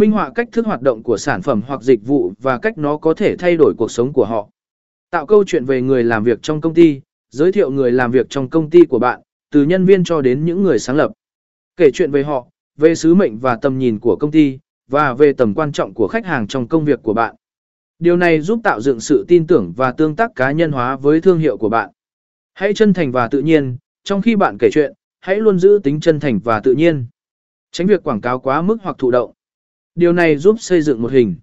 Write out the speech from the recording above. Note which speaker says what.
Speaker 1: minh họa cách thức hoạt động của sản phẩm hoặc dịch vụ và cách nó có thể thay đổi cuộc sống của họ. Tạo câu chuyện về người làm việc trong công ty, giới thiệu người làm việc trong công ty của bạn, từ nhân viên cho đến những người sáng lập. Kể chuyện về họ, về sứ mệnh và tầm nhìn của công ty, và về tầm quan trọng của khách hàng trong công việc của bạn. Điều này giúp tạo dựng sự tin tưởng và tương tác cá nhân hóa với thương hiệu của bạn. Hãy chân thành và tự nhiên, trong khi bạn kể chuyện, hãy luôn giữ tính chân thành và tự nhiên. Tránh việc quảng cáo quá mức hoặc thụ động. Điều này giúp xây dựng một hình.